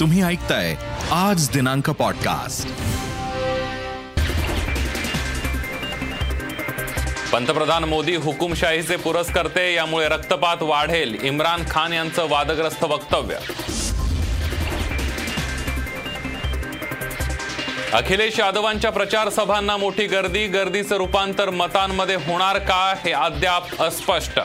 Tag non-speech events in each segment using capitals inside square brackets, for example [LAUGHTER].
तुम्ही ऐकताय आज दिनांक पॉडकास्ट पंतप्रधान मोदी हुकुमशाहीचे पुरस्कर्ते यामुळे रक्तपात वाढेल इम्रान खान यांचं वादग्रस्त वक्तव्य. अखिलेश यादवांच्या प्रचार सभांना मोठी गर्दी गर्दीचं रूपांतर मतांमध्ये होणार का हे अद्याप अस्पष्ट.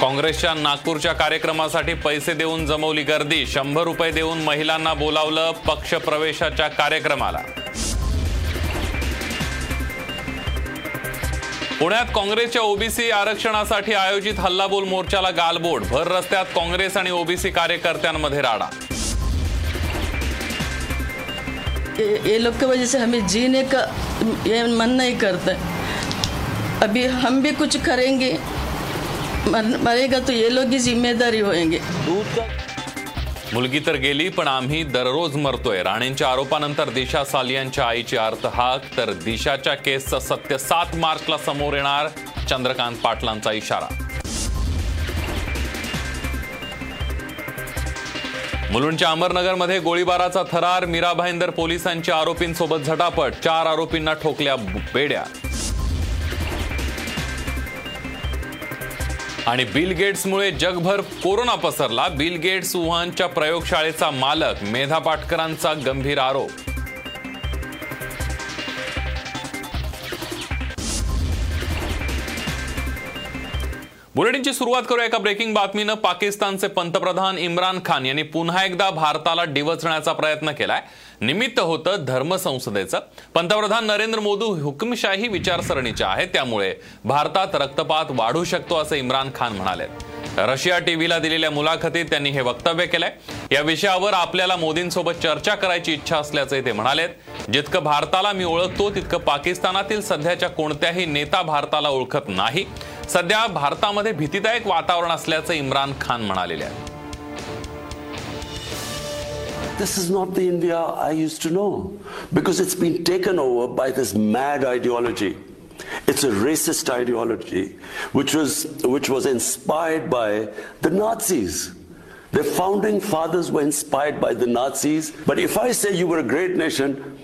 काँग्रेसच्या नागपूरच्या कार्यक्रमासाठी पैसे देऊन जमवली गर्दी. शंभर रुपये देऊन महिलांना बोलावलं पक्ष प्रवेशाच्या कार्यक्रमाला. पुण्यात काँग्रेसच्या ओबीसी आरक्षणासाठी आयोजित हल्लाबोल मोर्चाला गालबोट. भर रस्त्यात काँग्रेस आणि ओबीसी कार्यकर्त्यांमध्ये राडा. ये लोग की वजह से हमें जीने का ये मन नहीं करता. अभी हम भी कुछ करेंगे. मरेगा तो ये लोग ही जिम्मेदारी होंगे मुलगी तर गेली पण आम्ही दररोज मरतोय. राणेंच्या आरोपानंतर दिशा सालियांच्या आईची अर्थहाक तर दिशाच्या केसचं सत्य सात मार्चला समोर येणार चंद्रकांत पाटलांचा इशारा. मुलुंडच्या अमरनगरमध्ये गोळीबाराचा थरार मीरा भाईंदर पोलिसांच्या आरोपींसोबत झटापट चार आरोपींना ठोकल्या बेड्या. आणि बिल गेट्समुळे जगभर कोरोना पसरला. बिल गेट्स वुहानच्या प्रयोगशाळेचा मालक मेधा पाटकरांचा गंभीर आरोप. बुलेटिनची सुरुवात करूया एका ब्रेकिंग बातमीनं. पाकिस्तानचे पंतप्रधान इम्रान खान यांनी पुन्हा एकदा भारताला डिवचण्याचा प्रयत्न केलाय. निमित्त होतं धर्मसंसदेचं. पंतप्रधान नरेंद्र मोदी हुकमशाही विचारसरणीचे आहेत त्यामुळे भारतात रक्तपात वाढू शकतो असं इम्रान खान म्हणाले रशिया टीव्हीला दिलेल्या मुलाखतीत त्यांनी हे वक्तव्य केलंय. या विषयावर आपल्याला मोदींसोबत चर्चा करायची इच्छा असल्याचंही ते म्हणाले जितकं भारताला मी ओळखतो तितकं पाकिस्तानातील सध्याच्या कोणत्याही नेता भारताला ओळखत नाही. सध्या भारतामध्ये भीतीदायक वातावरण असल्याचं इम्रान खान म्हणालेले आहे This is not the India I used to know because it's been taken over by this mad ideology. It's a racist ideology which was, which was inspired by the Nazis. The founding fathers were inspired by the Nazis. But if I say you were a great nation,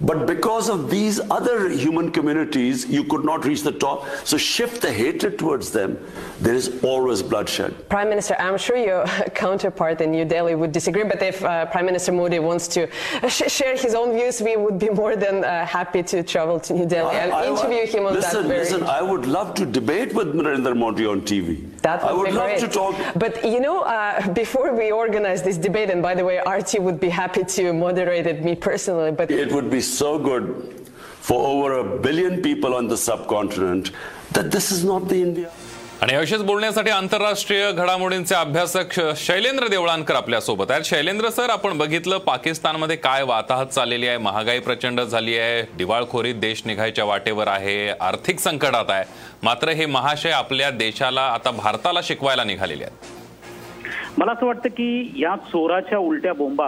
but because of these other human communities, you could not reach the top. So shift the hatred towards them. There is always bloodshed. Prime Minister, I'm sure your [LAUGHS] counterpart in New Delhi would disagree, but if uh, Prime Minister Modi wants to [LAUGHS] sh share his own views, we would be more than uh, happy to travel to New Delhi and I, I, interview him on listen, that very... Listen, I would love to debate with Narendra Modi on TV. That would, I would be love great. to talk. But you know, uh, [LAUGHS] before we organize this debate, and by the way, RT would be happy to moderate it, me personally, but... It would be so good for over a billion people on the subcontinent that this is not the India. आणि असेच बोलण्यासाठी आंतरराष्ट्रीय घडामोडींचे अभ्यासक शैलेंद्र देवळानकर आपल्यासोबत आहेत. Shailendra sir आपण बघितलं पाकिस्तानमध्ये काय वाताहत चाललेली आहे महागाई प्रचंड झाली आहे दिवाळखोरीत देश निघायच्या वाटेवर आहे आर्थिक संकटात आहे. मात्र हे महाशय आपल्या देशाला आता भारताला शिकवायला निघालेले आहेत. मला असं वाटतं की या चोराच्या उलट्या बोंबा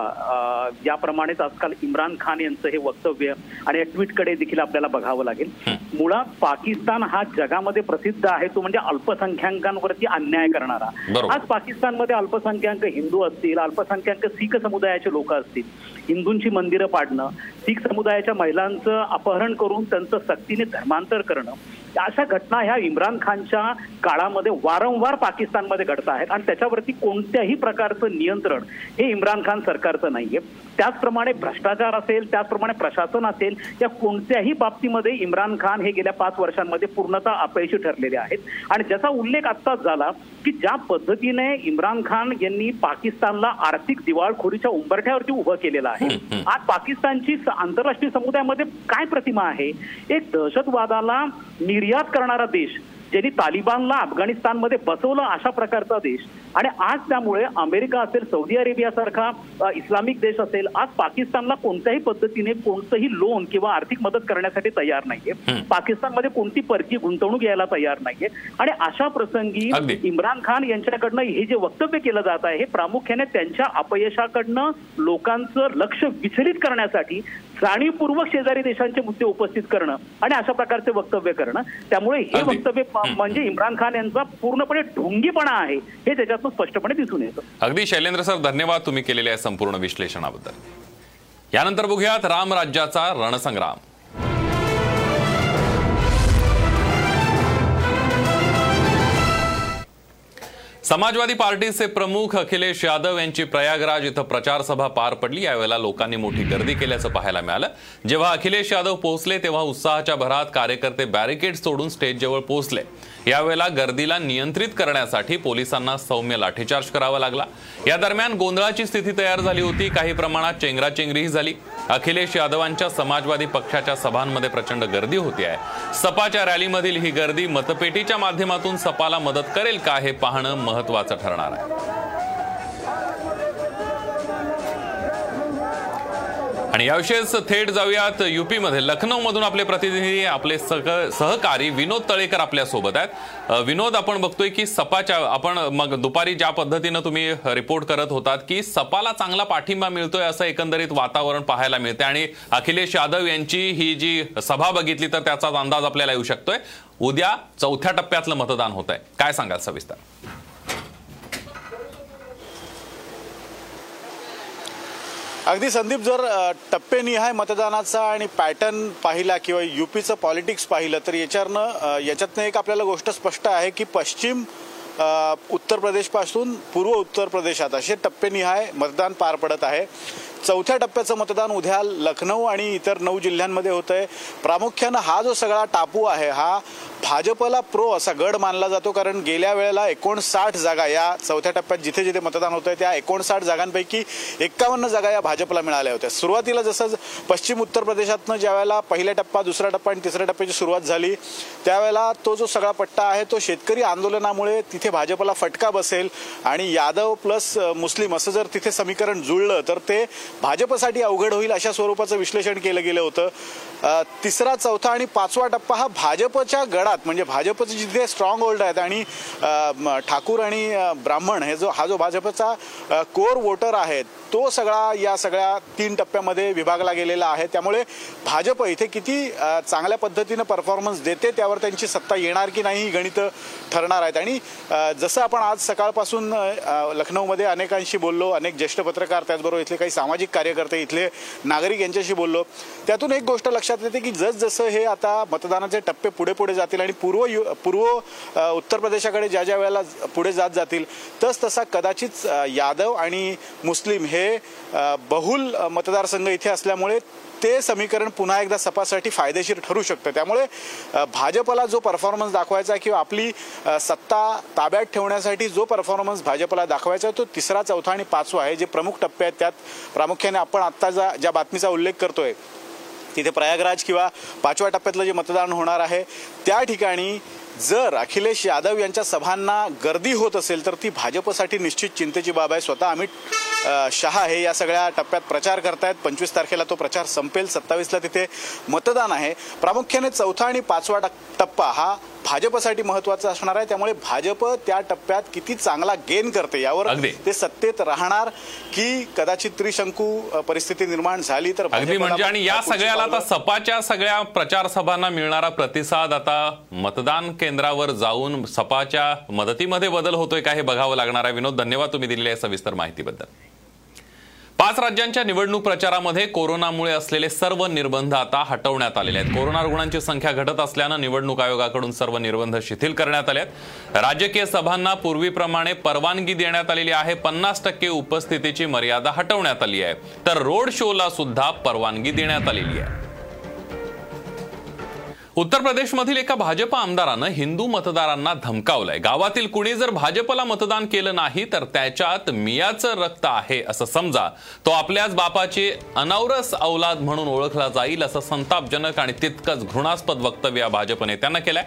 याप्रमाणेच आजकाल इम्रान खान यांचं हे वक्तव्य आणि या ट्विटकडे देखील आपल्याला बघावं लागेल. मुळात पाकिस्तान हा जगामध्ये प्रसिद्ध आहे तो म्हणजे अल्पसंख्याकांवरती अन्याय करणारा. आज पाकिस्तानमध्ये अल्पसंख्याक हिंदू असतील अल्पसंख्याक सिख समुदायाचे लोक असतील हिंदूंची मंदिरं पाडणं सिख समुदायाच्या महिलांचं अपहरण करून त्यांचं सक्तीने धर्मांतर करणं अशा घटना ह्या इम्रान खानच्या काळामध्ये वारंवार पाकिस्तानमध्ये घडत आहेत आणि त्याच्यावरती कोणत्याही प्रकारचं नियंत्रण हे इम्रान खान सरकारचं नाहीये. त्याचप्रमाणे भ्रष्टाचार असेल त्याचप्रमाणे प्रशासन असेल या कोणत्याही बाबतीमध्ये इम्रान खान हे गेल्या पाच वर्षांमध्ये पूर्णतः अपयशी ठरलेले आहेत. आणि ज्याचा उल्लेख आत्ताच झाला की ज्या पद्धतीने इम्रान खान यांनी पाकिस्तानला आर्थिक दिवाळखोरीच्या उंबरठ्यावरती उभं केलेलं आहे. आज पाकिस्तानची आंतरराष्ट्रीय समुदायामध्ये काय प्रतिमा आहे? एक दहशतवादाला निर्यात करणारा देश. ज्यांनी तालिबानला अफगाणिस्तानमध्ये बसवलं अशा प्रकारचा देश. आणि आज त्यामुळे अमेरिका असेल सौदी अरेबियासारखा इस्लामिक देश असेल आज पाकिस्तानला कोणत्याही पद्धतीने कोणतंही लोन किंवा आर्थिक मदत करण्यासाठी तयार नाहीये. पाकिस्तानमध्ये कोणती परकी गुंतवणूक यायला तयार नाहीये. आणि अशा प्रसंगी इम्रान खान यांच्याकडनं हे जे वक्तव्य केलं जात आहे हे प्रामुख्याने त्यांच्या अपयशाकडनं लोकांचं लक्ष विचलित करण्यासाठी जाणीवपूर्वक शेजारी देशांचे मुद्दे उपस्थित करणं आणि अशा प्रकारचे वक्तव्य करणं. त्यामुळे हे. वक्तव्य म्हणजे इम्रान खान यांचा पूर्णपणे ढोंगीपणा आहे हे त्याच्यातून स्पष्टपणे दिसून येतं. अगदी शैलेंद्र सर धन्यवाद तुम्ही केलेल्या संपूर्ण विश्लेषणाबद्दल. यानंतर बघूयात राम राज्याचा रणसंग्राम. समाजवादी पार्टीचे प्रमुख अखिलेश यादव यांची प्रयागराज इथं प्रचार सभा पार पडली. यावेळेला लोकांनी मोठी गर्दी केल्याचं पाहायला मिळालं. जेव्हा अखिलेश यादव पोहोचले तेव्हा उत्साहाच्या भरात कार्यकर्ते बॅरिकेड सोडून स्टेजजवळ पोहोचले. यावेळेला गर्दीला नियंत्रित करण्यासाठी पोलिसांना सौम्य लाठीचार्ज करावा लागला. या दरम्यान गोंधळाची स्थिती तयार झाली होती. काही प्रमाणात चेंगराचेंगरीही झाली. अखिलेश यादवांच्या समाजवादी पक्षाच्या सभांमध्ये प्रचंड गर्दी होती आहे. सपाच्या रॅलीमधील ही गर्दी मतपेटीच्या माध्यमातून सपाला मदत करेल का हे पाहणं महत्वाचं ठरणार आहे. आणि याविषयीच थेट जाऊयात. युपीमध्ये लखनौ मधून आपले प्रतिनिधी आपले सह- सहकारी विनोद तळेकर आपल्यासोबत आहेत. विनोद आपण बघतोय की सपाच्या आपण मग दुपारी ज्या पद्धतीनं तुम्ही रिपोर्ट करत होतात की सपाला चांगला पाठिंबा मिळतोय असं एकंदरीत वातावरण पाहायला मिळते आणि अखिलेश यादव यांची ही जी सभा बघितली तर त्याचा अंदाज आपल्याला येऊ शकतोय. उद्या चौथ्या टप्प्यातलं मतदान होत आहे काय सांगाल सविस्तर? अगदी संदीप जर टप्पेनिहाय मतदानाचा आणि पॅटर्न पाहिला किंवा युपीचं पॉलिटिक्स पाहिलं तर याच्यावरनं याच्यातनं एक आपल्याला गोष्ट स्पष्ट आहे की पश्चिम उत्तर प्रदेशपासून पूर्व उत्तर प्रदेशात असे टप्पेनिहाय मतदान पार पडत आहे. चौथ्या टप्प्याचं मतदान उद्या लखनौ आणि इतर नऊ जिल्ह्यांमध्ये होत आहे प्रामुख्यानं हा जो सगळा टापू आहे हा भाजपला प्रो असा गड मानला जातो कारण गेल्या वेळेला एकोणसाठ जागा या चौथ्या टप्प्यात जिथे जिथे मतदान होतं त्या एकोणसाठ जागांपैकी एक्कावन्न जागा या भाजपला मिळाल्या होत्या. सुरुवातीला जसं पश्चिम उत्तर प्रदेशातनं ज्या वेळेला पहिला टप्पा दुसरा टप्पा आणि तिसऱ्या टप्प्याची सुरुवात झाली त्यावेळेला तो जो सगळा पट्टा आहे तो शेतकरी आंदोलनामुळे तिथे भाजपला फटका बसेल आणि यादव प्लस मुस्लिम असं जर तिथे समीकरण जुळलं तर ते भाजपसाठी अवघड होईल अशा स्वरूपाचं विश्लेषण केलं गेलं होतं. तिसरा चौथा आणि पाचवा टप्पा हा भाजपच्या गडा गडात म्हणजे भाजपचे जिथे स्ट्रॉंग होल्ड आहेत आणि ठाकूर आणि ब्राह्मण हे जो हा जो भाजपचा कोर वोटर आहे तो सगळा या सगळ्या तीन टप्प्यामध्ये विभागला गेलेला आहे. त्यामुळे भाजप इथे किती चांगल्या पद्धतीनं परफॉर्मन्स देते त्यावर त्यांची सत्ता येणार की नाही ही गणितं ठरणार आहेत. आणि जसं आपण आज सकाळपासून लखनौमध्ये अनेकांशी बोललो अनेक ज्येष्ठ पत्रकार त्याचबरोबर इथले काही सामाजिक कार्यकर्ते इथले नागरिक यांच्याशी बोललो त्यातून एक गोष्ट लक्षात येते की जसजसं हे आता मतदानाचे टप्पे पुढे पुढे जातील आणि पूर्व यु पूर्व उत्तर प्रदेशाकडे ज्या ज्या वेळेला पुढे जात जातील तस तसा कदाचित यादव आणि मुस्लिम हे बहुल मतदारसंघ इथे असल्यामुळे ते समीकरण पुन्हा एकदा सपासाठी फायदेशीर ठरू शकतं. त्यामुळे भाजपला जो परफॉर्मन्स दाखवायचा किंवा आपली सत्ता ताब्यात ठेवण्यासाठी जो परफॉर्मन्स भाजपला दाखवायचा आहे तो तिसरा चौथा आणि पाचवा आहे. जे प्रमुख टप्पे आहेत त्यात प्रामुख्याने आपण आत्ता ज्या ज्या बातमीचा उल्लेख करतोय तिथे प्रयागराज किंवा पाचव्या टप्प्यातलं जे मतदान होणार आहे त्या ठिकाणी जर अखिलेश यादव यांच्या सभांना गर्दी होत असेल तर ती भाजपसाठी निश्चित चिंतेची बाब आहे. स्वतः अमित शहा हे या सगळ्या टप्प्यात प्रचार करतायत. पंचवीस तारखेला तो प्रचार संपेल. सत्तावीसला तिथे मतदान आहे. प्रामुख्याने चौथा आणि पाचवा टप्पा हा भाजपसाठी महत्त्वाचा असणार आहे. त्यामुळे भाजप त्या टप्प्यात किती चांगला गेन करते यावर अगदी. ते सत्तेत राहणार की कदाचित त्रिशंकू परिस्थिती निर्माण झाली तर अगदी म्हणजे आणि या सगळ्याला आता सपाच्या सगळ्या प्रचार सभांना मिळणारा प्रतिसाद आता मतदान केंद्रावर जाऊन सपाच्या मदतीमध्ये बदल होतोय का हे बघावं लागणार आहे. विनोद धन्यवाद तुम्ही दिलेल्या सविस्तर माहितीबद्दल. पाच राज्यांच्या निवडणूक प्रचारामध्ये कोरोनामुळे असलेले सर्व निर्बंध आता हटवण्यात आलेले आहेत. कोरोना रुग्णांची संख्या घटत असल्यानं निवडणूक आयोगाकडून सर्व निर्बंध शिथिल करण्यात आले आहेत राजकीय सभांना पूर्वीप्रमाणे परवानगी देण्यात आलेली आहे. पन्नास टक्के उपस्थितीची मर्यादा हटवण्यात आली आहे. तर रोड शोला सुद्धा परवानगी देण्यात आलेली आहे. उत्तर प्रदेशमधील एका भाजप आमदारानं हिंदू मतदारांना धमकावलंय. गावातील कुणी जर भाजपला मतदान केलं नाही तर त्याच्यात मियाचं रक्त आहे असं समजा. तो आपल्याच बापाची अनावरस औलाद म्हणून ओळखला जाईल असं संतापजनक आणि तितकंच घृणास्पद वक्तव्य या भाजप नेत्यानं केलंय.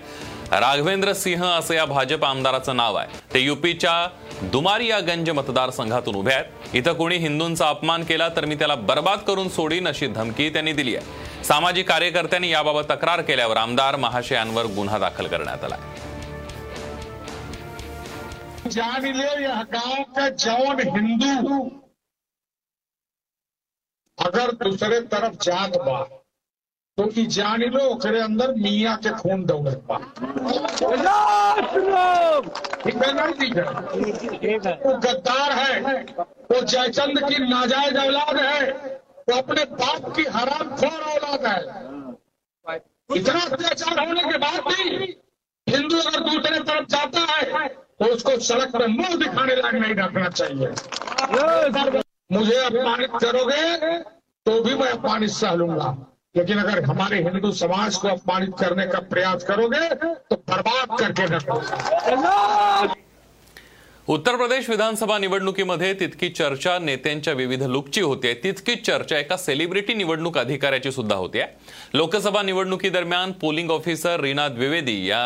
राघवेंद्र सिंह असं या भाजप आमदाराचं नाव आहे. ते युपीच्या दुमारियागंज मतदारसंघातून उभे आहेत. इथं कोणी हिंदूंचा अपमान केला तर मी त्याला बर्बाद करून सोडीन अशी धमकी त्यांनी दिली आहे. सामाजिक कार्यकर्त्यांनी याबाबत तक्रार केल्यावर आमदार महाशयांवर गुन्हा दाखल करण्यात आला. जान ले यह गांव का जौन हिंदू अगर दूसरे तरफ जात बा तो ई जानी लो ओकरे अंदर मियाँ के खून दौड़त बा ठीक है। ना ठीक है वो गद्दार है। वो जयचंद की नाजायज औलाद है। वो अपने बाप की हराम खोर औलाद है। इतना अत्याचार होने के बाद भी हिंदू अगर दूसरे तरफ़ जाता है तो उसको सड़क पर मुँह दिखाने लायक नहीं रखना चाहिए। मुझे अपमानित करोगे तो भी मैं अपमानित सह लूँगा। लेकिन अगर हमारे हिंदू समाज को अपमानित करने का प्रयास करोगे तो बर्बाद करके रखोगे उत्तर प्रदेश विधानसभा निवडणुकीमध्ये तितकी चर्चा नेत्यांच्या विविध लुकची होते तितकीच चर्चा एका सेलिब्रिटी निवडणूक अधिकाऱ्याची सुद्धा होते लोकसभा निवडणुकीदरम्यान पोलिंग ऑफिसर रीना द्विवेदी या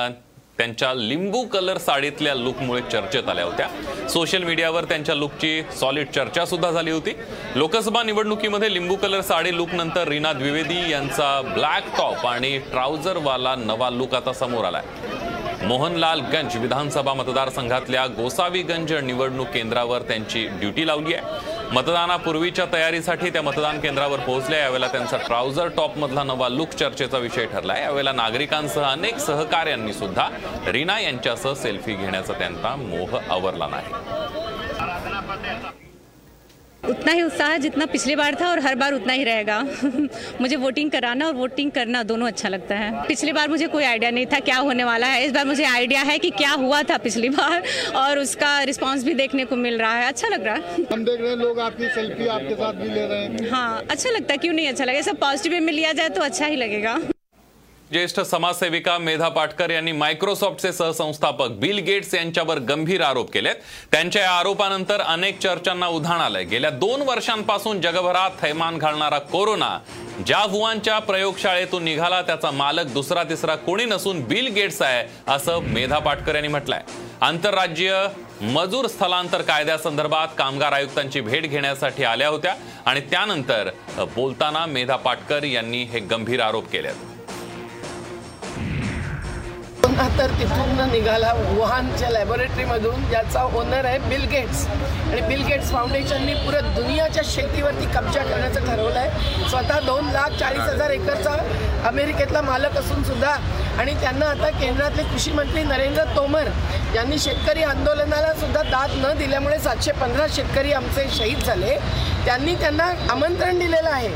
त्यांच्या लिंबू कलर साडीतल्या लुकमुळे चर्चेत आल्या होत्या. सोशल मीडियावर त्यांच्या लुकची सॉलिड चर्चा सुद्धा झाली होती. लोकसभा निवडणुकीमध्ये लिंबू कलर साडी लुक नंतर रीना द्विवेदी यांचा ब्लॅक टॉप आणि ट्राउझरवाला नवा लुक आता समोर आलाय. मोहनलालगंज विधानसभा मतदारसंघातल्या गोसावीगंज निवडणूक केंद्रावर त्यांची ड्युटी लावली आहे. मतदानापूर्वीच्या तयारीसाठी त्या मतदान केंद्रावर पोहोचल्या. यावेळेला त्यांचा ट्राउझर टॉपमधला नवा लुक चर्चेचा विषय ठरला यावेळेला नागरिकांसह अनेक सहकार्यांनी सुद्धा रीना यांच्यासह सेल्फी घेण्याचा त्यांचा मोह आवरला नाही. उतना ही उत्साह है जितना पिछली बार था और हर बार उतना ही रहेगा। [LAUGHS] मुझे वोटिंग कराना और वोटिंग करना दोनों अच्छा लगता है। पिछली बार मुझे कोई आइडिया नहीं था क्या होने वाला है। इस बार मुझे आइडिया है कि क्या हुआ था पिछली बार और उसका रिस्पांस भी देखने को मिल रहा है। अच्छा लग रहा है। हम देख रहे हैं लोग आपकी सेल्फी आपके साथ भी ले रहे हैं। हाँ अच्छा लगता है। क्यों नहीं अच्छा लगेगा सब पॉजिटिव में लिया जाए तो अच्छा ही लगेगा। ज्येष्ठ समाजसेविका मेधा पाटकर यांनी मायक्रोसॉफ्टचे सहसंस्थापक बिल गेट्स यांच्यावर गंभीर आरोप केलेत. त्यांच्या या आरोपानंतर अनेक चर्चांना उधाण आलंय. गेल्या दोन वर्षांपासून जगभरात थैमान घालणारा कोरोना ज्या वुहानच्या प्रयोगशाळेतून निघाला त्याचा मालक दुसरा तिसरा कोणी नसून बिल गेट्स आहे असं मेधा पाटकर यांनी म्हटलंय. आंतरराज्यीय मजूर स्थलांतर कायद्यासंदर्भात कामगार आयुक्तांची भेट घेण्यासाठी आल्या होत्या आणि त्यानंतर बोलताना मेधा पाटकर यांनी हे गंभीर आरोप केलेत. पुन्हा तर तिथून निघाला वुहानच्या लॅबोरेटरीमधून ज्याचा ओनर आहे बिल गेट्स आणि बिल गेट्स फाउंडेशनने पुऱ्या दुनियाच्या शेतीवरती कब्जा करण्याचं ठरवलं आहे स्वतः दोन लाख चाळीस हजार एकरचा अमेरिकेतला मालक असून सुद्धा आणि त्यांना आता केंद्रातले कृषी मंत्री नरेंद्र तोमर यांनी शेतकरी आंदोलनाला सुद्धा दाद न दिल्यामुळे सातशे पंधरा शेतकरी आमचे शहीद झाले. त्यांनी त्यांना आमंत्रण दिलेलं आहे.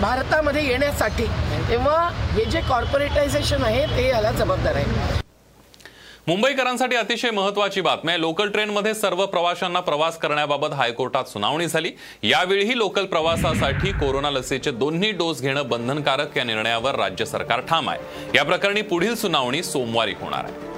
भारतामध्ये येण्यासाठी. तेव्हा हे जे कॉर्पोरेटायझेशन आहे ते याला जबाबदार आहे. मुंबईकरांसाठी अतिशय महत्वाची बातमी आहे. लोकल ट्रेनमध्ये सर्व प्रवाशांना प्रवास करण्याबाबत हायकोर्टात सुनावणी झाली. यावेळीही लोकल प्रवासासाठी कोरोना लसीचे दोन्ही डोस घेणं बंधनकारक या निर्णयावर राज्य सरकार ठाम आहे. या प्रकरणी पुढील सुनावणी सोमवारी होणार आहे.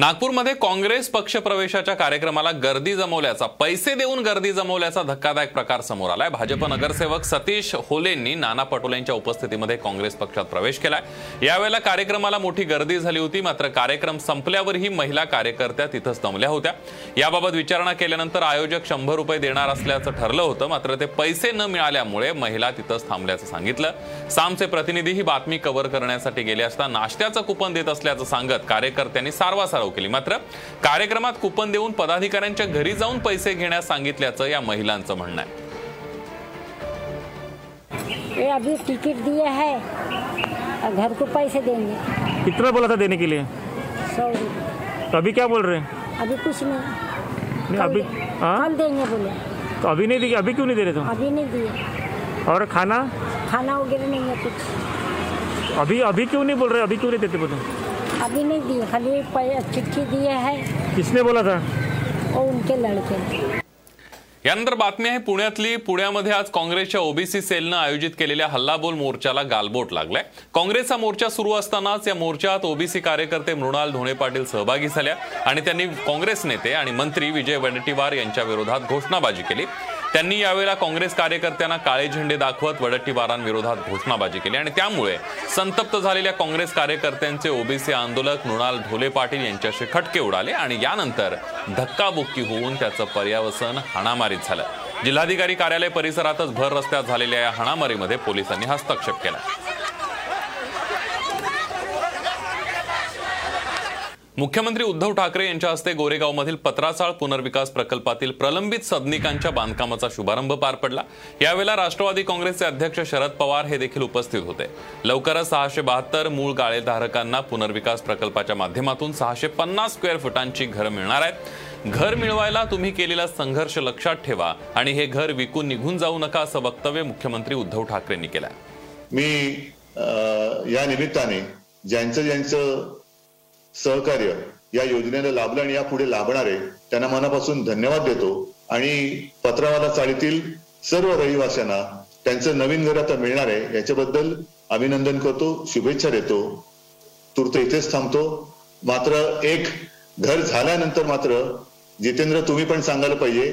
नागपूरमध्ये काँग्रेस पक्षप्रवेशाच्या कार्यक्रमाला गर्दी जमवल्याचा पैसे देऊन गर्दी जमवल्याचा धक्कादायक प्रकार समोर आलाय. भाजप नगरसेवक सतीश होलेंनी नाना पटोलेंच्या उपस्थितीमध्ये काँग्रेस पक्षात प्रवेश केलाय. यावेळेला कार्यक्रमाला मोठी गर्दी झाली होती मात्र कार्यक्रम संपल्यावरही महिला कार्यकर्त्या तिथंच दमल्या होत्या. याबाबत विचारणा केल्यानंतर आयोजक शंभर रुपये देणार असल्याचं ठरलं होतं मात्र ते पैसे न मिळाल्यामुळे महिला तिथंच थांबल्याचं सांगितलं. सामचे प्रतिनिधी ही बातमी कव्हर करण्यासाठी गेले असता नाश्त्याचं कुपन देत असल्याचं सांगत कार्यकर्त्यांनी सारवासारव केली. मात्र कार्यक्रमात कुपन देऊन पदाधिकाऱ्यांच्या घरी जाऊन पैसे घेण्यास सांगितल्याचं या महिलांचं म्हणणं आहे. ये अभी टिकट दिए है. और घर को पैसे देंगे. कितना बोला था देने के लिए? सौ रुपये तो अभी क्या बोल रहे हैं? अभी कुछ नहीं. नहीं अभी हाँ? कल देंगे बोले. तो अभी नहीं दिए अभी क्यों नहीं दे रहे तुम? अभी नहीं दिए. और खाना? खाना वगैरह नहीं है कुछ. अभी अभी क्यों नहीं बोल रहे? अभी क्यों नहीं देते बोले अभी नहीं दिए खाली चिट्ठी दिए है। किसने बोला था? वो उनके लड़के। यानंतर बातमी आहे पुण्यातली. पुण्यामध्ये आज काँग्रेसच्या ओबीसी सेलनं आयोजित केलेल्या हल्लाबोल मोर्चाला गालबोट लागलाय. काँग्रेसचा मोर्चा सुरू असतानाच या मोर्चात ओबीसी कार्यकर्ते मृणाल ढोणे पाटील सहभागी झाल्या आणि त्यांनी काँग्रेस नेते आणि मंत्री विजय वडेट्टीवार यांच्या विरोधात घोषणाबाजी केली. त्यांनी यावेळेला काँग्रेस कार्यकर्त्यांना काळे झेंडे दाखवत वडट्टीवारांविरोधात घोषणाबाजी केली. आणि त्यामुळे संतप्त झालेल्या काँग्रेस कार्यकर्त्यांचे ओबीसी आंदोलक मृणाल ढोले पाटील यांच्याशी खटके उडाले आणि यानंतर धक्काबुक्की होऊन त्याचं पर्यावसन हाणामारीत झालं. जिल्हाधिकारी कार्यालय परिसरातच भर रस्त्यात झालेल्या या हाणामारीमध्ये पोलिसांनी हस्तक्षेप केला. मुख्यमंत्री उद्धव ठाकरे यांच्या हस्ते गोरेगावमधील पत्राचाळ पुनर्विकास प्रकल्पातील प्रलंबित सदनिकांच्या बांधकामाचा शुभारंभ पार पडला. यावेळेला राष्ट्रवादी काँग्रेसचे अध्यक्ष शरद पवार हे देखील उपस्थित होते. लवकरच सहाशे बहात्तर मूळ गाळेधारकांना पुनर्विकास प्रकल्पाच्या माध्यमातून सहाशे पन्नास स्क्वेअर फुटांची घरं मिळणार आहेत. घर मिळवायला तुम्ही केलेला संघर्ष लक्षात ठेवा आणि हे घर विकून निघून जाऊ नका असं वक्तव्य मुख्यमंत्री उद्धव ठाकरेंनी केलं मी या निमित्ताने ज्यांचं ज्यांचं सहकार्य या योजनेला लाभलं आणि यापुढे लाभणारे त्यांना मनापासून धन्यवाद देतो. आणि पत्रावाला चाळीतील सर्व रहिवाशांना त्यांचं नवीन घर आता मिळणार आहे याच्याबद्दल अभिनंदन करतो शुभेच्छा देतो. तूर्त इथेच थांबतो. मात्र एक घर झाल्यानंतर मात्र जितेंद्र तुम्ही पण सांगायला पाहिजे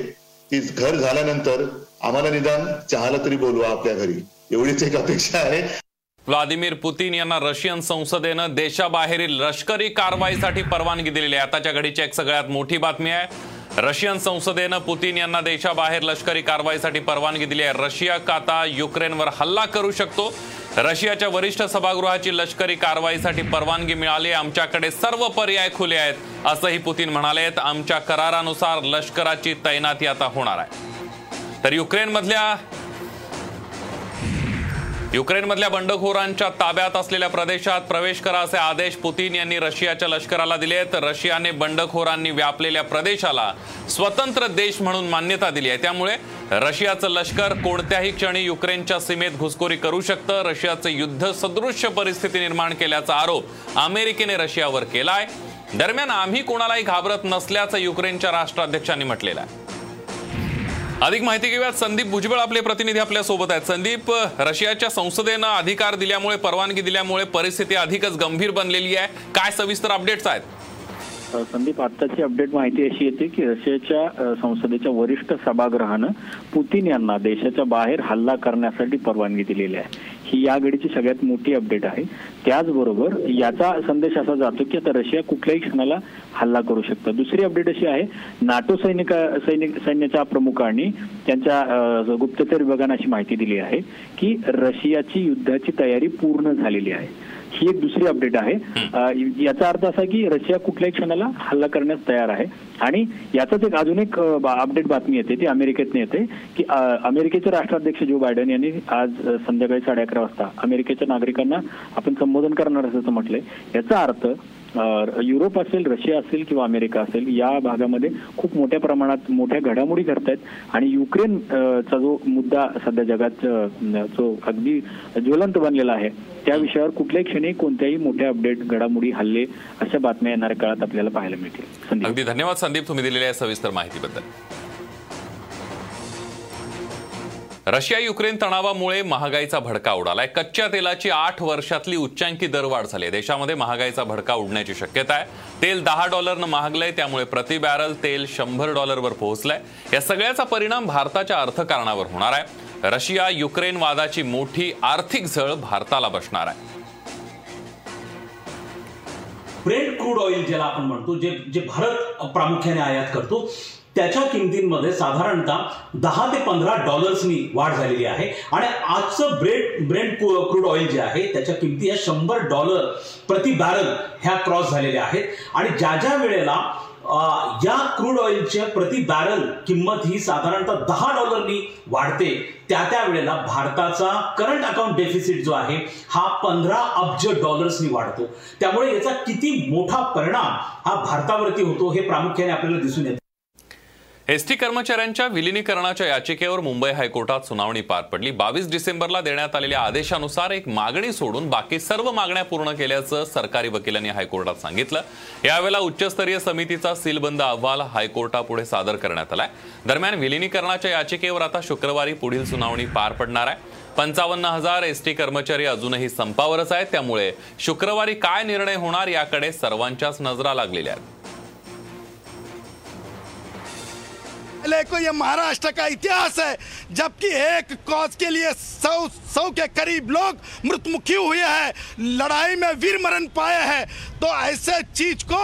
की घर झाल्यानंतर आम्हाला निदान चहाला तरी बोलवा आपल्या घरी. एवढीच एक अपेक्षा आहे. व्लादिमीर पुतीन यांना रशियन संसदेनं देशाबाहेरील लष्करी कारवाईसाठी परवानगी दिलेली आहे. आताच्या घडीची एक सगळ्यात मोठी बातमी आहे. रशियन संसदेनं पुतीन यांना देशाबाहेर लष्करी कारवाईसाठी परवानगी दिली आहे. रशिया का आता युक्रेनवर हल्ला करू शकतो? रशियाच्या वरिष्ठ सभागृहाची लष्करी कारवाईसाठी परवानगी मिळाली आमच्याकडे सर्व पर्याय खुले आहेत असंही पुतीन म्हणाले आमच्या करारानुसार लष्कराची तैनाती आता होणार आहे. तर युक्रेनमधल्या युक्रेनमधल्या बंडखोरांच्या ताब्यात असलेल्या प्रदेशात प्रवेश करा असे आदेश पुतीन यांनी रशियाच्या लष्कराला दिले आहेत. रशियाने बंडखोरांनी व्यापलेल्या प्रदेशाला स्वतंत्र देश म्हणून मान्यता दिली आहे. त्यामुळे रशियाचं लष्कर कोणत्याही क्षणी युक्रेनच्या सीमेत घुसखोरी करू शकतं. रशियाचं युद्ध सदृश्य परिस्थिती निर्माण केल्याचा आरोप अमेरिकेने रशियावर केला आहे दरम्यान आम्ही कोणालाही घाबरत नसल्याचं युक्रेनच्या राष्ट्राध्यक्षांनी म्हटलेलं आहे. अधिक माहिती घेऊयात. संदीप भुजबळ आपले प्रतिनिधी आपल्यासोबत आहेत. संदीप रशियाच्या संसदेनं अधिकार दिल्यामुळे परवानगी दिल्यामुळे परिस्थिती अधिकच गंभीर बनलेली आहे. काय सविस्तर अपडेट्स आहेत? संदीप आत्ताची अपडेट माहिती अशी येते की रशियाच्या संसदेच्या वरिष्ठ सभागृहानं पुतीन यांना देशाच्या बाहेर हल्ला करण्यासाठी परवानगी दिलेली आहे. ही या घडीची सगळ्यात मोठी अपडेट आहे. त्याचबरोबर याचा संदेश असा जातो की आता रशिया कुठल्याही क्षणाला हल्ला करू शकतं. दुसरी अपडेट अशी आहे नाटो सैनिक सैनिक सैन्याच्या प्रमुखांनी त्यांच्या गुप्तचर विभागानं अशी माहिती दिली आहे की रशियाची युद्धाची तयारी पूर्ण झालेली आहे. ही एक दुसरी अपडेट आहे. याचा अर्थ असा की रशिया कुठल्याही क्षणाला हल्ला करण्यास तयार आहे. आणि याचाच एक अजून एक अपडेट बातमी येते ती अमेरिकेतनं येते की अमेरिकेचे राष्ट्राध्यक्ष जो बायडन यांनी आज संध्याकाळी साडे अकरा वाजता अमेरिकेच्या नागरिकांना आपण संबोधन करणार असल्याचं म्हटलंय. याचा अर्थ युरोप असेल रशिया असेल किंवा अमेरिका असेल या भागामध्ये खूप मोठ्या प्रमाणात मोठ्या घडामोडी घडतायत. आणि युक्रेन चा जो मुद्दा सध्या जगात जो अगदी ज्वलंत बनलेला आहे त्या विषयावर कुठल्याही क्षणी कोणत्याही मोठ्या अपडेट घडामोडी हल्ले अशा बातम्या येणाऱ्या काळात आपल्याला पाहायला मिळतील. अगदी धन्यवाद संदीप तुम्ही दिलेल्या सविस्तर माहितीबद्दल. रशिया युक्रेन तणावामुळे महागाईचा भडका उडालाय. कच्च्या तेलाची आठ वर्षातली उच्चांकी दरवाढ झाली आहे. देशामध्ये महागाईचा भडका उडण्याची शक्यता आहे. तेल दहा डॉलरनं महागलंय त्यामुळे प्रति बॅरल तेल शंभर डॉलरवर पोहोचलंय. या सगळ्याचा परिणाम भारताच्या अर्थकारणावर होणार आहे. रशिया युक्रेन वादाची मोठी आर्थिक झळ भारताला बसणार आहे. ब्रेड क्रूड ऑइल ज्याला आपण म्हणतो जे जे भारत प्रामुख्याने आयात करतो त्याच्या किमतींमध्ये साधारणतः दहा ते पंधरा डॉलर्सनी वाढ झालेली आहे. आणि आजचं ब्रेड ब्रेड क्रूड ऑइल जे आहे त्याच्या किमती ह्या शंभर डॉलर प्रति बॅरल ह्या क्रॉस झालेल्या आहेत. आणि ज्या ज्या वेळेला या क्रूड ऑइलच्या प्रति बॅरल किंमत ही साधारणतः दहा डॉलरनी वाढते त्या त्या वेळेला भारताचा करंट अकाउंट डेफिसिट जो आहे हा पंधरा अब्ज डॉलर्सनी वाढतो. त्यामुळे याचा किती मोठा परिणाम हा भारतावरती होतो हे प्रामुख्याने आपल्याला दिसून येतं एसटी कर्मचाऱ्यांच्या विलिनीकरणाच्या याचिकेवर मुंबई हायकोर्टात सुनावणी पार पडली. बावीस डिसेंबरला देण्यात आलेल्या आदेशानुसार एक मागणी सोडून बाकी सर्व मागण्या पूर्ण केल्याचं सरकारी वकिलांनी हायकोर्टात सांगितलं. यावेळेला उच्चस्तरीय समितीचा सीलबंद अहवाल हायकोर्टापुढे सादर करण्यात आलाय. दरम्यान विलिनीकरणाच्या याचिकेवर आता शुक्रवारी पुढील सुनावणी पार पडणार आहे. पंचावन्न हजार एसटी कर्मचारी अजूनही संपावरच आहेत. त्यामुळे शुक्रवारी काय निर्णय होणार याकडे सर्वांच्याच नजरा लागलेल्या आहेत. पहले को ये महाराष्ट्र का इतिहास है, जबकि एक कॉज के लिए सौ सौ के करीब लोग मृत्युमुखी हुए हैं। लड़ाई में वीर मरण पाए हैं। तो ऐसे चीज़ को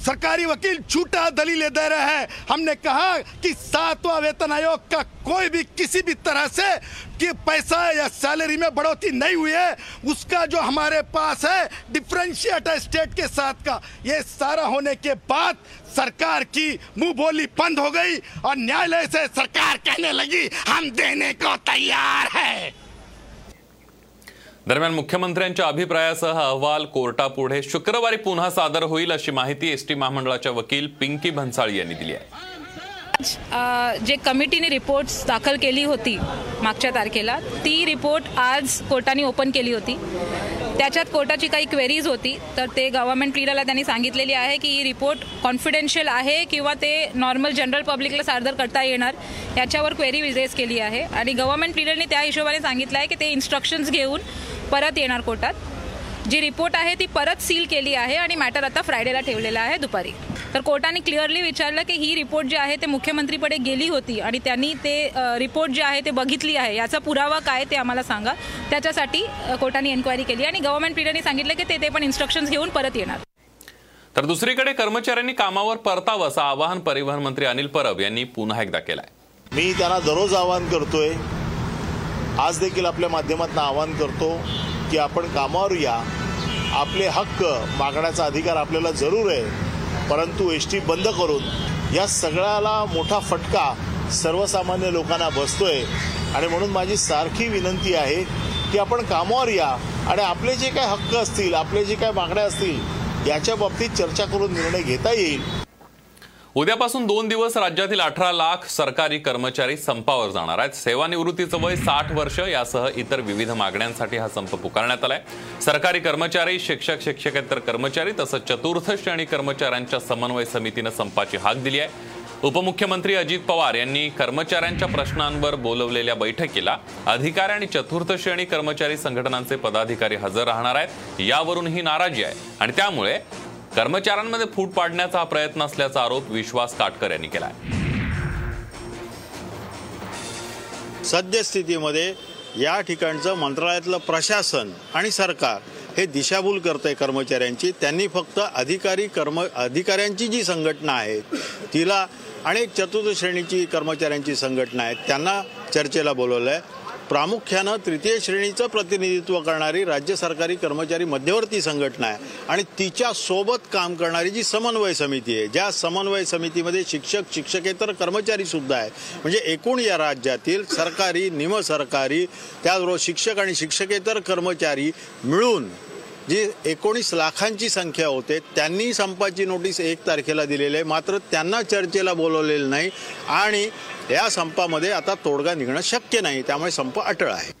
सरकारी वकील झूठा दलीलें दे रहे हैं। हमने कहा कि सातवां वेतन आयोग का कोई भी किसी भी तरह से कि पैसा या सैलरी में बढ़ोतरी नहीं हुई है, उसका जो हमारे पास है डिफ्रेंशिएट है स्टेट के साथ का, ये सारा होने के बाद सरकार की मुँह बोली बंद हो गई और न्यायालय से सरकार कहने लगी, हम देने को तैयार है। दरम्यान मुख्यमंत्र्यांच्या अभिप्रायासह अहवाल कोर्टापुढे शुक्रवारी पुन्हा सादर होईल अशी माहिती एसटी महामंडळाच्या वकील पिंकी भन्साळी यांनी दिली आहे. जे कमिटीने रिपोर्ट्स दाखल केली होती मागच्या तारखेला ती रिपोर्ट आज कोर्टाने ओपन केली होती. त्याच्यात कोर्टाची काही क्वेरीज होती. तर ते गव्हर्नमेंट लीडरला त्यांनी सांगितलेली आहे की ही रिपोर्ट कॉन्फिडेन्शियल आहे किंवा ते नॉर्मल जनरल पब्लिकला सादर करता येणार याच्यावर क्वेरी रेज केली आहे. आणि गव्हर्नमेंट लिडरने त्या हिशोबाने सांगितलं आहे की ते इन्स्ट्रक्शन्स घेऊन परत येणार कोर्टात. जी रिपोर्ट आहे ती परत सील केली आहे आणि मॅटर आता फ्रायडेला ठेवलेला आहे दुपारी. तर कोर्टाने क्लिअरली विचारलं की ही रिपोर्ट जी आहे ते मुख्यमंत्रीकडे गेली होती आणि त्यांनी ते रिपोर्ट जे आहे ते बघितली आहे. याचा पुरावा काय ते आम्हाला सांगा. त्याच्यासाठी कोर्टाने एन्क्वायरी केली आणि गव्हर्नमेंट लीडरने सांगितलं की ते ते पण इन्स्ट्रक्शन्स घेऊन परत येणार. तर दुसरीकडे कर्मचाऱ्यांनी कामावर परतावं असं आवाहन परिवहन मंत्री अनिल परब यांनी पुन्हा एकदा केलंय. मी त्यांना दररोज आवाहन करतोय. आज देखील आपल्या माध्यमातून आवाहन करतो. की आपण कामावर या आपले हक्क मागण्याचा अधिकार आपल्याला जरूर आहे परंतु एस टी बंद करून या सगळ्याला मोठा फटका सर्वसामान्य लोकांना बसतोय. आणि म्हणून माझी सारखी विनंती आहे की आपण कामावर या आणि आपले जे काय हक्क असतील आपले जे काय मागण्या असतील याच्या बाबतीत चर्चा करून निर्णय घेता येईल. उद्यापासून दोन दिवस राज्यातील अठरा लाख सरकारी कर्मचारी संपावर जाणार आहेत. सेवानिवृत्तीचं वय साठ वर्ष यासह इतर विविध मागण्यांसाठी हा संप पुकारण्यात आलाय. सरकारी कर्मचारी शिक्षक शिक्षकेतर कर्मचारी तसंच चतुर्थ श्रेणी कर्मचाऱ्यांच्या समन्वय समितीनं संपाची हाक दिली आहे. उपमुख्यमंत्री अजित पवार यांनी कर्मचाऱ्यांच्या प्रश्नांवर बोलवलेल्या बैठकीला अधिकारी आणि चतुर्थ श्रेणी कर्मचारी संघटनांचे पदाधिकारी हजर राहणार आहेत. यावरून ही नाराजी आहे आणि त्यामुळे कर्मचाऱ्यांमध्ये फूट पाडण्याचा हा प्रयत्न असल्याचा आरोप विश्वास काटकर यांनी केलाय. सद्यस्थितीमध्ये या ठिकाणचं मंत्रालयातलं प्रशासन आणि सरकार हे दिशाभूल करतंय कर्मचाऱ्यांची. त्यांनी फक्त अधिकारी कर्म अधिकाऱ्यांची जी संघटना आहे तिला अनेक चतुर्थ श्रेणीची कर्मचाऱ्यांची संघटना आहे त्यांना चर्चेला बोलवलं आहे प्रामुख्यानं तृतीय श्रेणीचं प्रतिनिधित्व करणारी राज्य सरकारी कर्मचारी मध्यवर्ती संघटना आहे. आणि तिच्या सोबत काम करणारी जी समन्वय समिती आहे ज्या समन्वय समितीमध्ये शिक्षक शिक्षकेतर कर्मचारी सुद्धा आहे म्हणजे एकूण या राज्यातील सरकारी निमसरकारी त्याचबरोबर शिक्षक आणि शिक्षकेतर कर्मचारी मिळून जी एकोणीस लाखांची संख्या होते त्यांनी संपाची नोटीस एक तारखेला दिलेली आहे. मात्र त्यांना चर्चेला बोलवलेलं नाही आणि या संपामध्ये आता तोडगा निघणं शक्य नाही. त्यामुळे संप अटळ आहे.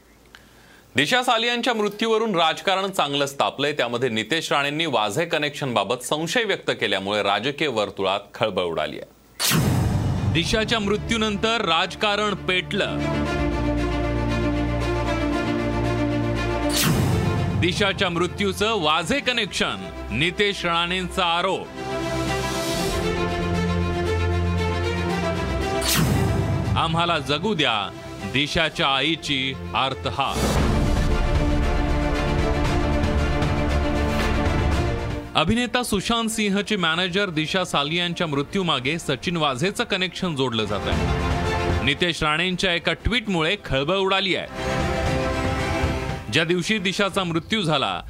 दिशा सालियांच्या मृत्यूवरून राजकारण चांगलंच तापलंय त्यामध्ये नितेश राणेंनी वाझे कनेक्शन बाबत संशय व्यक्त केल्यामुळे राजकीय वर्तुळात खळबळ उडाली आहे. दिशाच्या मृत्यूनंतर राजकारण पेटलं. दिशाच्या मृत्यूचं वाझे कनेक्शन नितेश राणेंचा आरोप. आम्हाला जगू द्या दिशाच्या आईची आर्तहार अभिनेता सुशांत सिंहचे मॅनेजर दिशा सालियांच्या मृत्यूमागे सचिन वाझेचं कनेक्शन जोडलं जात आहे नितेश राणेंच्या एका ट्विटमुळे खळबळ उडाली आहे. ज्या दिवशी दिशाचा मृत्यू झाला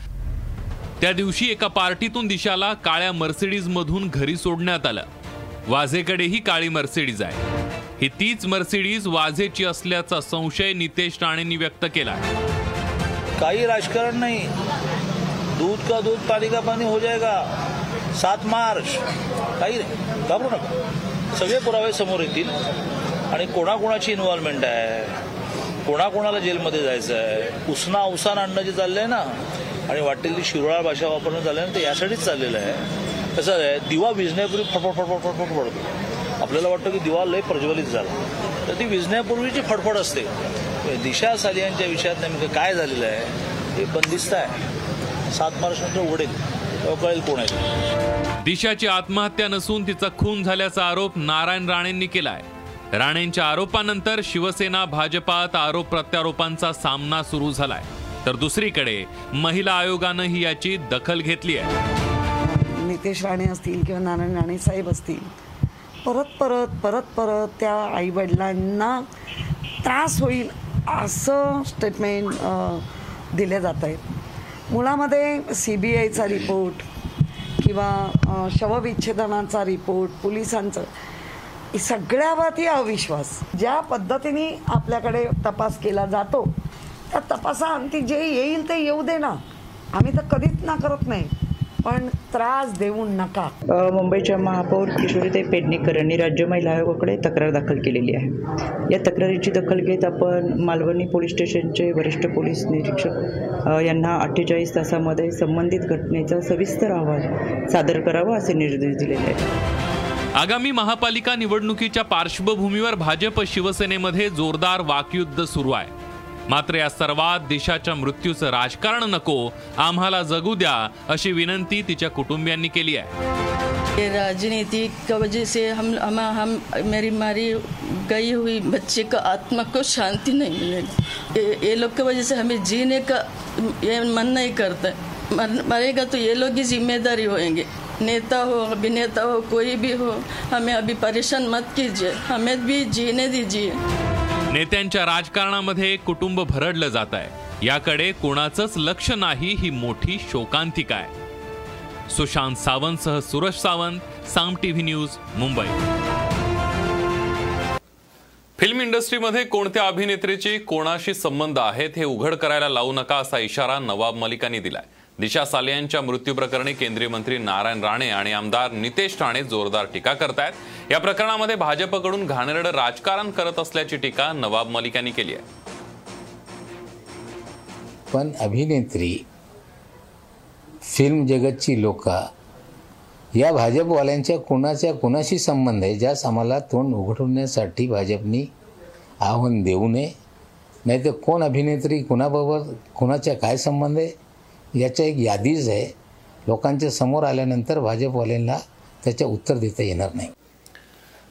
त्या दिवशी एका पार्टीतून दिशाला काळ्या मर्सिडीज मधून घरी सोडण्यात आलं. वाझेकडेही काळी मर्सिडीज आहे. ही तीच मर्सिडीज वाझेची असल्याचा संशय नितेश राणेंनी व्यक्त केला काही राजकारण नाही. दूध का दूध पाणी का पाणी हो जाएगा सात मार्च. काही नाही. घाबरू नका. सगळे पुरावे समोर येतील. आणि कोणाकोणाची इन्व्हॉल्वमेंट आहे? कोणाकोणाला जेलमध्ये जायचं आहे? उसना अवसान आणणं जे चाललंय ना आणि वाटेल ती शिवराळ भाषा वापरणं चाललंय ना ते यासाठीच चाललेलं आहे. कसं आहे दिवा विजण्यापूर्वी फडफड फडफड फडफड पडतो आपल्याला वाटतं की दिवा लय प्रज्वलित झाला तर ती विजण्यापूर्वीची फडफड असते दिशा सालियांच्या विषयात नेमकं काय झालेलं आहे हे बंदिस्त आहे सात मार्च नंतर उघडेल कळेल कोण आहे दिशाची आत्महत्या नसून तिचा खून झाल्याचा आरोप नारायण राणेंनी केलाय राणेंच्या आरोपानंतर शिवसेना भाजपात आरोप प्रत्यारोपांचा सामना सुरू झालाय. तर दुसरीकडे महिला आयोगानंही याची दखल घेतली आहे. नितेश राणे असतील किंवा नारायण राणे साहेब असतील परत परत परत परत त्या आईवडिलांना त्रास होईल असं स्टेटमेंट दिले जात आहेत. मुळामध्ये सी बी आयचा रिपोर्ट किंवा शवविच्छेदनाचा रिपोर्ट पोलिसांचं सगळ्यावरती अविश्वास. ज्या पद्धतीने आपल्याकडे तपास केला जातो त्या तपासाअंती जे येईल ते येऊ दे ना. आम्ही तर कधीच ना करत नाही. पण त्रास देऊ नका. मुंबईच्या महापौर किशोरीताई पेडणेकर यांनी राज्य महिला आयोगाकडे तक्रार दाखल केलेली आहे. या तक्रारीची दखल घेत आपण मालवणी पोलीस स्टेशनचे वरिष्ठ पोलीस निरीक्षक यांना अठ्ठेचाळीस तासामध्ये संबंधित घटनेचा सविस्तर अहवाल सादर करावा असे निर्देश दिलेले आहेत. आगामी महापालिका निवडणुकीच्या पार्श्वभूमीवर भाजप शिवसेनेमध्ये जोरदार वाकयुद्ध सुरू आहे. मात्र या सर्वात देशाच्या मृत्यूचं राजकारण नको आम्हाला जगू द्या अशी विनंती तिच्या कुटुंबियांनी केली आहे. राजनीतिक राजनीति का वजह से हम हम हम मेरी मारी गई हुई बच्चे का आत्मा को शांति नहीं मिलेगी। ये, ये लोग की वजह से हमें जीने का ये मन नहीं करता। मर, मरेगा तो ये लोग ही जिम्मेदारी होंगे नेता हो अभिनेता हो कोई भी हो हमें अभी परेशान मत कीजिए। हमें भी जीने दीजिए। नेत्यांच्या राजकारणामध्ये कुटुंब भरडलं जात आहे। याकडे कोणाचंच लक्ष नाही ही मोठी शोकांतिका आहे. Sushant सावंतसह Suraj Sawant Saam TV news Mumbai. Film इंडस्ट्रीमध्ये कोणत्या अभिनेत्रीची कोणाशी संबंध आहेत हे उघड करायला लावू नका असा इशारा नवाब मलिकांनी दिलाय. दिशा सालियांच्या मृत्यू प्रकरणी केंद्रीय मंत्री नारायण राणे आणि आमदार नितेश राणे जोरदार टीका करतायत. या प्रकरणामध्ये भाजपकडून घाणेरडं राजकारण करत असल्याची टीका नवाब मलिक यांनी केली आहे. पण अभिनेत्री फिल्म जगतची लोक या भाजपवाल्यांच्या कुणाच्या कुणाशी संबंध आहे ज्यास आम्हाला तोंड उघडवण्यासाठी भाजपनी आव्हान देऊ नये. नाही तर कोण अभिनेत्री कुणाबरोबर कुणाच्या काय संबंध आहे? याच्या एक यादीच आहे. लोकांच्या समोर आल्यानंतर भाजपवाल्यांना त्याच्या उत्तर देता येणार नाही.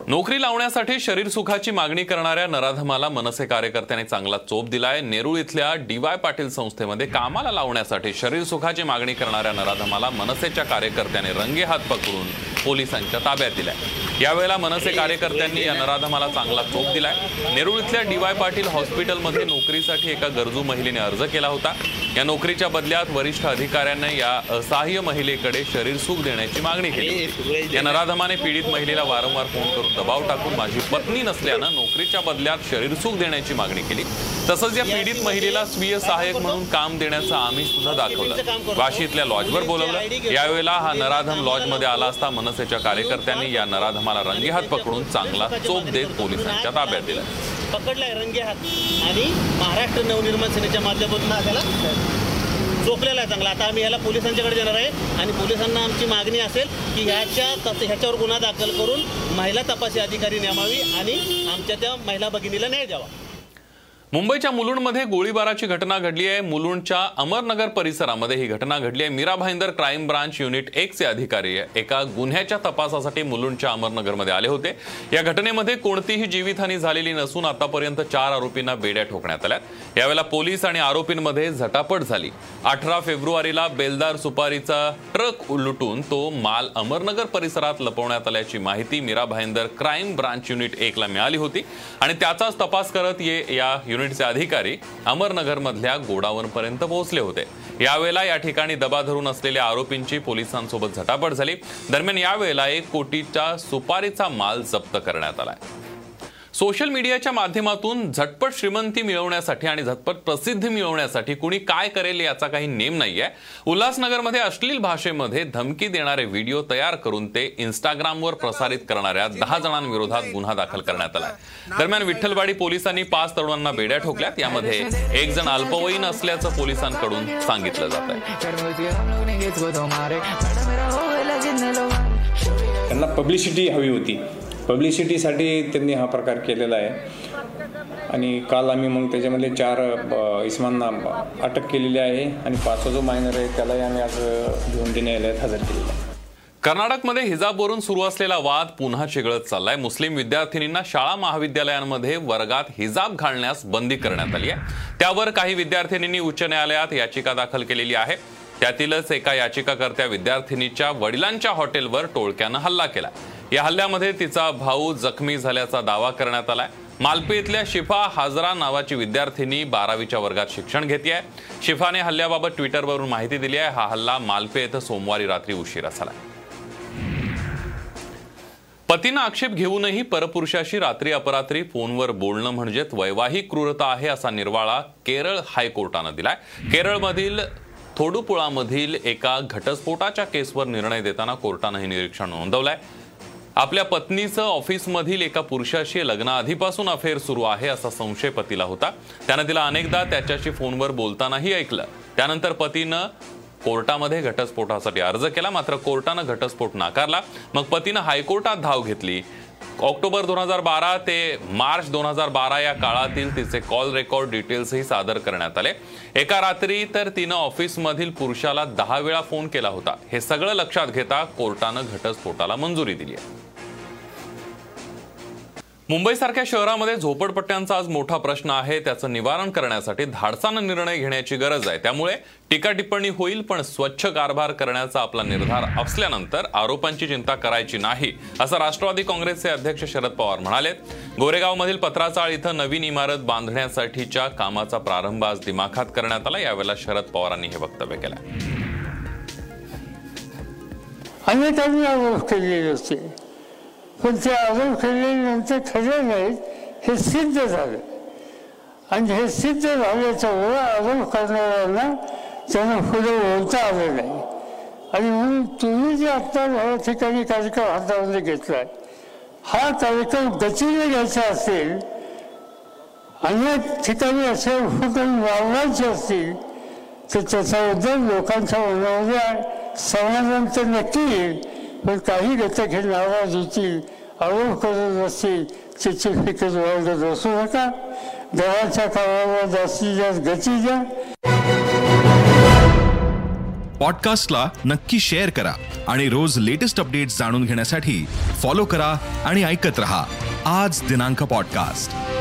नोकरी लावण्यासाठी शरीर सुखाची मागणी करणाऱ्या नराधमाला मनसे कार्यकर्त्यांनी चांगला चोप दिलाय. नेरूळ इथल्या डीवाय पाटील संस्थेमध्ये कामाला लावण्यासाठी शरीर सुखाची मागणी करणाऱ्या नराधमाला मनसेच्या कार्यकर्त्याने रंगेहात पकडून पोलिसांच्या ताब्यात दिलाय. यावेळेला मनसे कार्यकर्त्यांनी या नराधमाला चांगला चोप दिलाय. नेरूळ इथल्या डीवाय पाटील हॉस्पिटलमध्ये नोकरीसाठी एका गरजू महिलेने अर्ज केला होता. या नोकरीच्या बदल्यात वरिष्ठ अधिकाऱ्यांनी या असहाय्य महिलेकडे शरीर सुख देण्याची मागणी केली या नराधमाने पीडित महिलेला वारंवार फोन करून दबाव टाकून माझी पत्नी नसल्यानं नोकरीच्या बदल्यात शरीर सुख देण्याची मागणी केली. तसंच या पीडित महिलेला स्वीय सहाय्यक म्हणून काम देण्याचं आम्ही सुद्धा दाखवलं. वाशी इथल्या लॉजवर बोलवलं. यावेळेला हा नराधम लॉजमध्ये आला असता मनसेच्या कार्यकर्त्यांनी या नराधमाला रंगेहात पकडून चांगला चोप देत पोलिसांच्या ताब्यात दिला. पकडलाय रंगे हात. आणि महाराष्ट्र नवनिर्माण सेनेच्या माध्यमातून त्याला चोपलेला आहे चांगला. आता आम्ही याला पोलिसांच्याकडे देणार आहे. आणि पोलिसांना आमची मागणी असेल की ह्याच्या ह्याच्यावर गुन्हा दाखल करून महिला तपासी अधिकारी नेमावी आणि आमच्या त्या महिला भगिनीला न्याय द्यावा. मुंबईच्या मुलुंडमध्ये गोळीबाराची घटना घडली आहे. मुलुंडच्या अमरनगर परिसरामध्ये ही घटना घडली आहे. Mira Bhayandar crime branch unit एक चे अधिकारी एका गुन्ह्याच्या तपासासाठी मुलुंडच्या अमरनगरमध्ये आले होते. या घटनेमध्ये कोणतीही जीवितहानी झालेली नसून आतापर्यंत चार आरोपींना बेड्या ठोकण्यात आल्या यावेळेला पोलीस आणि आरोपींमध्ये झटापट झाली. अठरा फेब्रुवारीला बेलदार सुपारीचा ट्रक लुटून तो माल अमरनगर परिसरात लपवण्यात आल्याची माहिती Mira Bhayandar crime branch unit एकला मिळाली होती. आणि त्याचाच तपास करत ये या युनिटचे अधिकारी अमरनगर मधल्या पोहोचले होते. यावेळेला या ठिकाणी दबा धरून असलेल्या आरोपींची पोलिसांसोबत झटापट झाली. दरम्यान यावेळेला एक कोटीच्या सुपारीचा माल जप्त करण्यात आलाय सोशल मीडियाच्या माध्यमातून झटपट श्रीमंती मिळवण्यासाठी आणि झटपट प्रसिद्धी मिळवण्यासाठी कुणी काय करेल याचा काही नेम नाहीये. उल्हासनगरमध्ये अश्लील भाषेमध्ये धमकी देणारे व्हिडिओ तयार करून ते इंस्टाग्रामवर प्रसारित करणाऱ्या दहा जणांविरोधात गुन्हा दाखल करण्यात आलाय. दरम्यान विठ्ठलवाडी पोलिसांनी पाच तरुणांना बेड्या ठोकल्यात. यामध्ये एक जण अल्पवयीन असल्याचं पोलिसांकडून सांगितलं जात आहे त्यांना पब्लिसिटी हवी होती. पब्लिसिटीसाठी त्यांनी हा प्रकार केलेला आहे. आणि काल आम्ही मग त्याच्यामध्ये चार अ, इसमांना अटक केलेली आहे आणि पाचवा जो मायनर आहे त्यालाही आम्ही आज भिवंडी न्यायालयात हजर केलेला आहे. कर्नाटकमध्ये हिजाबवरून सुरू असलेला वाद पुन्हा चिघळत चाललाय. मुस्लिम विद्यार्थिनींना शाळा महाविद्यालयांमध्ये वर्गात हिजाब घालण्यास बंदी करण्यात आली आहे. त्यावर काही विद्यार्थिनींनी उच्च न्यायालयात याचिका दाखल केलेली आहे. त्यातीलच एका याचिकाकर्त्या विद्यार्थिनीच्या वडिलांच्या हॉटेलवर टोळक्यानं हल्ला केला. या हल्ल्यामध्ये तिचा भाऊ जखमी झाल्याचा दावा करण्यात आलाय. मालपे इथल्या शिफा हाजरा नावाची विद्यार्थिनी बारावीच्या वर्गात शिक्षण घेते आहे शिफाने हल्ल्याबाबत ट्विटरवरून माहिती दिली आहे. हा हल्ला मालपे इथं सोमवारी रात्री उशिरा झाला. पतीनं आक्षेप घेऊनही परपुरुषाशी रात्री अपरात्री फोनवर बोलणं म्हणजेच वैवाहिक क्रूरता आहे असा निर्वाळा केरळ हायकोर्टानं दिलाय. केरळमधील थोडुपुळामधील एका घटस्फोटाच्या केसवर निर्णय देताना कोर्टानं हे निरीक्षण नोंदवलंय. आपल्या पत्नीचं ऑफिसमधील एका पुरुषाशी लग्नाआधीपासून अफेअर सुरू आहे असा संशय पतीला होता. त्यानं तिला अनेकदा त्याच्याशी फोनवर बोलतानाही ऐकलं. त्यानंतर पतीनं कोर्टामध्ये घटस्फोटासाठी अर्ज केला मात्र कोर्टानं घटस्फोट नाकारला. मग पतीनं हायकोर्टात धाव घेतली. ऑक्टोबर दोन हजार बारा ते मार्च दोन हजार बारा या काळातील तिचे कॉल रेकॉर्ड डिटेल्सही सादर करण्यात आले. एका रात्री तर तिनं ऑफिसमधील पुरुषाला दहा वेळा फोन केला होता. हे सगळं लक्षात घेता कोर्टानं घटस्फोटाला मंजुरी दिली आहे. मुंबईसारख्या शहरामध्ये झोपडपट्ट्यांचा आज मोठा प्रश्न आहे. त्याचं निवारण करण्यासाठी धाडसानं निर्णय घेण्याची गरज आहे. त्यामुळे टीका टिप्पणी होईल पण स्वच्छ कारभार करण्याचा आपला निर्धार असल्यानंतर आरोपांची चिंता करायची नाही असं राष्ट्रवादी काँग्रेसचे अध्यक्ष शरद पवार म्हणाले गोरेगावमधील पत्राचाळ इथं नवीन इमारत बांधण्यासाठीच्या कामाचा प्रारंभ आज दिमाखात करण्यात आला. यावेळेला शरद पवारांनी हे वक्तव्य केलं अनेकांनी आरोप केलेले होते पण ते आरोप केल्यानंतर खरे नाहीत हे सिद्ध झालं. आणि हे सिद्ध झाल्याच्यामुळं आरोप करणाऱ्यांना त्यांना पुढे बोलता आलं नाही. आणि म्हणून तुम्ही जे आत्ता या ठिकाणी कार्यक्रम हातामध्ये आहे हा कार्यक्रम गतीने घ्यायचा असेल अनेक ठिकाणी असे उपक्रम लावण्याचे असतील तर त्याच्याबद्दल लोकांच्या मनामध्ये समाधान तर नक्की येईल पण काही घटक हे नाराज होतील आरोप करत असतील त्याची फिकत वाढत असू नका. देवाच्या कामाला जास्तीत जास्त गती द्या. पॉडकास्टला नक्की शेअर करा आणि रोज लेटेस्ट अपडेट्स जाणून घेण्यासाठी फॉलो करा आणि ऐकत रहा. आज दिनांक पॉडकास्ट.